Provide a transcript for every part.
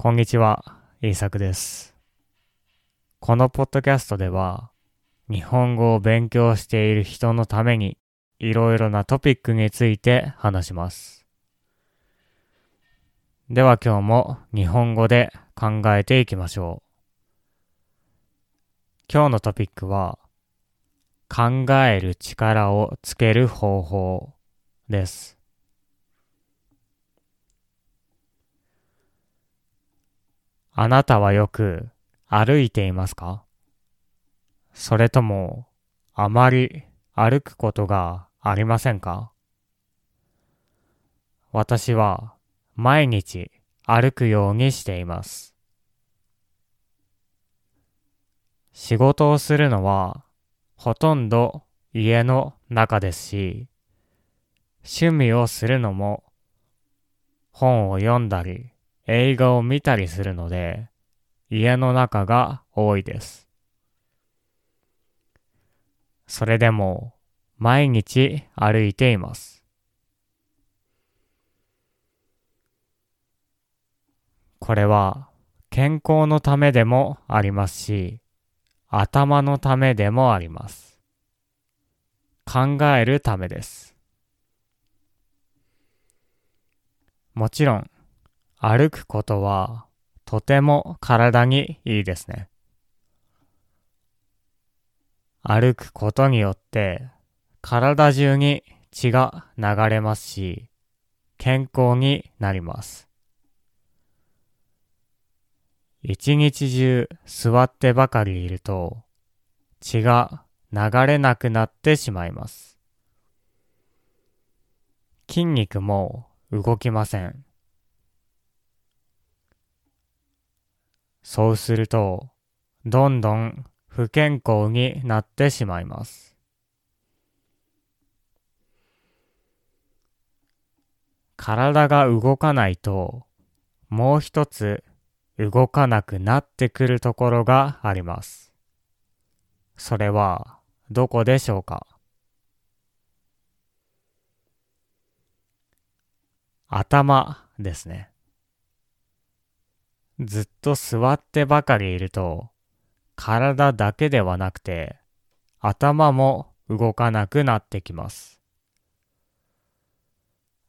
こんにちは、イーサクです。このポッドキャストでは、日本語を勉強している人のために、いろいろなトピックについて話します。では今日も日本語で考えていきましょう。今日のトピックは、考える力をつける方法です。あなたはよく歩いていますか？それともあまり歩くことがありませんか？私は毎日歩くようにしています。仕事をするのはほとんど家の中ですし、趣味をするのも本を読んだり映画を見たりするので家の中が多いです。それでも毎日歩いています。これは健康のためでもありますし、頭のためでもあります。考えるためです。もちろん、歩くことはとても体にいいですね。歩くことによって体中に血が流れますし、健康になります。一日中座ってばかりいると血が流れなくなってしまいます。筋肉も動きません。そうすると、どんどん不健康になってしまいます。体が動かないと、もう一つ動かなくなってくるところがあります。それはどこでしょうか？頭ですね。ずっと座ってばかりいると、体だけではなくて、頭も動かなくなってきます。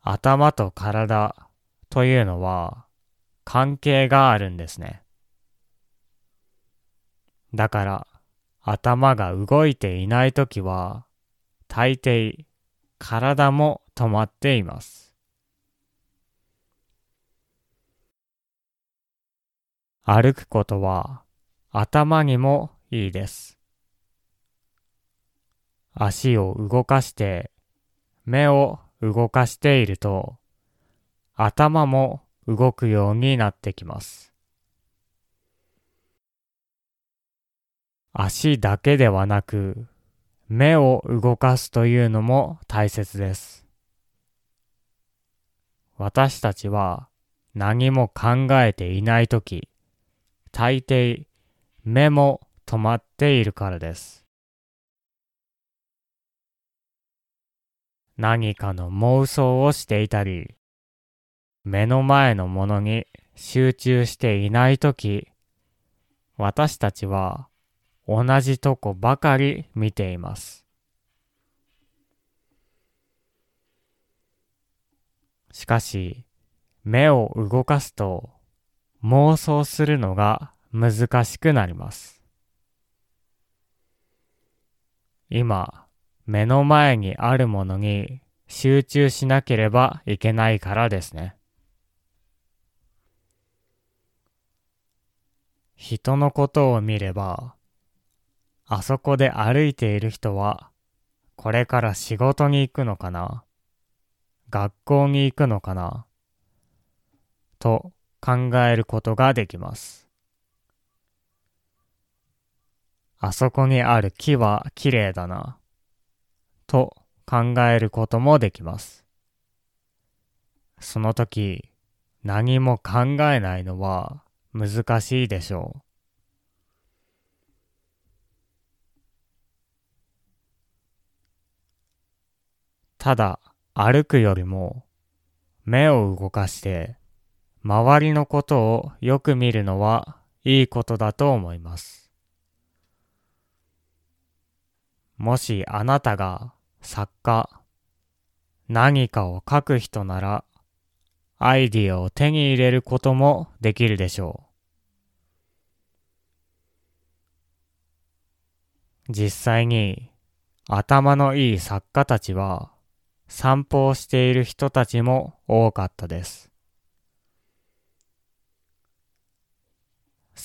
頭と体というのは関係があるんですね。だから、頭が動いていないときは、大抵、体も止まっています。歩くことは頭にもいいです。足を動かして目を動かしていると頭も動くようになってきます。足だけではなく目を動かすというのも大切です。私たちは何も考えていないとき大抵目も止まっているからです。何かの妄想をしていたり、目の前のものに集中していないとき、私たちは同じとこばかり見ています。しかし、目を動かすと妄想するのが難しくなります。今、目の前にあるものに集中しなければいけないからですね。人のことを見れば、あそこで歩いている人は、これから仕事に行くのかな？学校に行くのかな？と考えることができます。あそこにある木は綺麗だな、と考えることもできます。その時、何も考えないのは難しいでしょう。ただ歩くよりも目を動かして周りのことをよく見るのはいいことだと思います。もしあなたが作家、何かを書く人なら、アイディアを手に入れることもできるでしょう。実際に頭のいい作家たちは散歩をしている人たちも多かったです。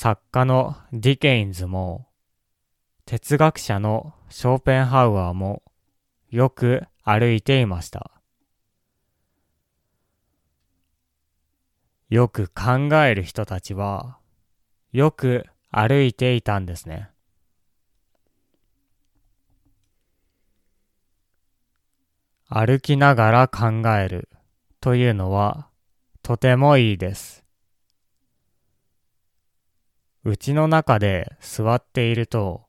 作家のディケインズも哲学者のショーペンハウアーもよく歩いていました。よく考える人たちはよく歩いていたんですね。歩きながら考えるというのはとてもいいです。うちの中で座っていると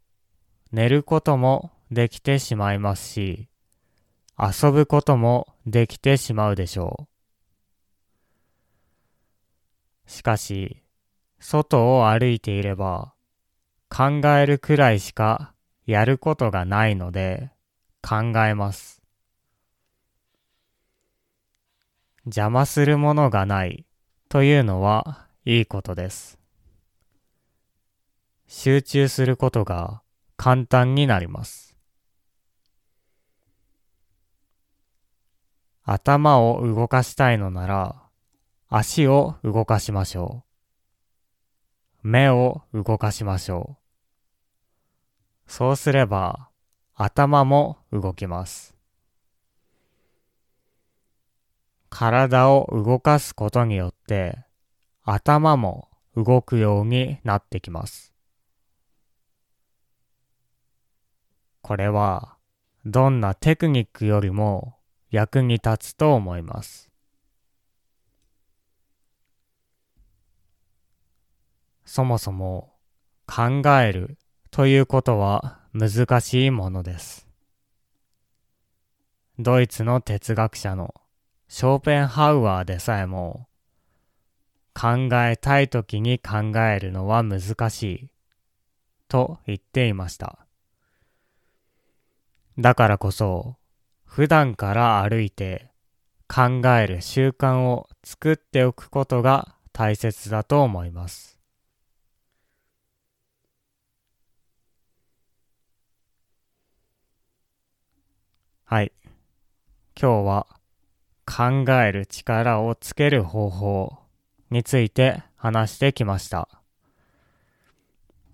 寝ることもできてしまいますし、遊ぶこともできてしまうでしょう。しかし、外を歩いていれば、考えるくらいしかやることがないので、考えます。邪魔するものがないというのはいいことです。集中することが簡単になります。頭を動かしたいのなら、足を動かしましょう。目を動かしましょう。そうすれば、頭も動きます。体を動かすことによって、頭も動くようになってきます。これはどんなテクニックよりも役に立つと思います。そもそも考えるということは難しいものです。ドイツの哲学者のショーペンハウアーでさえも考えたい時に考えるのは難しいと言っていました。だからこそ、普段から歩いて考える習慣を作っておくことが大切だと思います。はい。今日は考える力をつける方法について話してきました。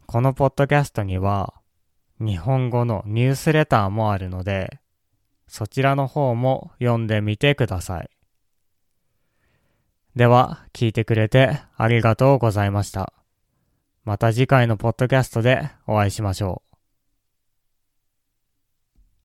このポッドキャストには日本語のニュースレターもあるので、そちらの方も読んでみてください。では、聞いてくれてありがとうございました。また次回のポッドキャストでお会いしましょう。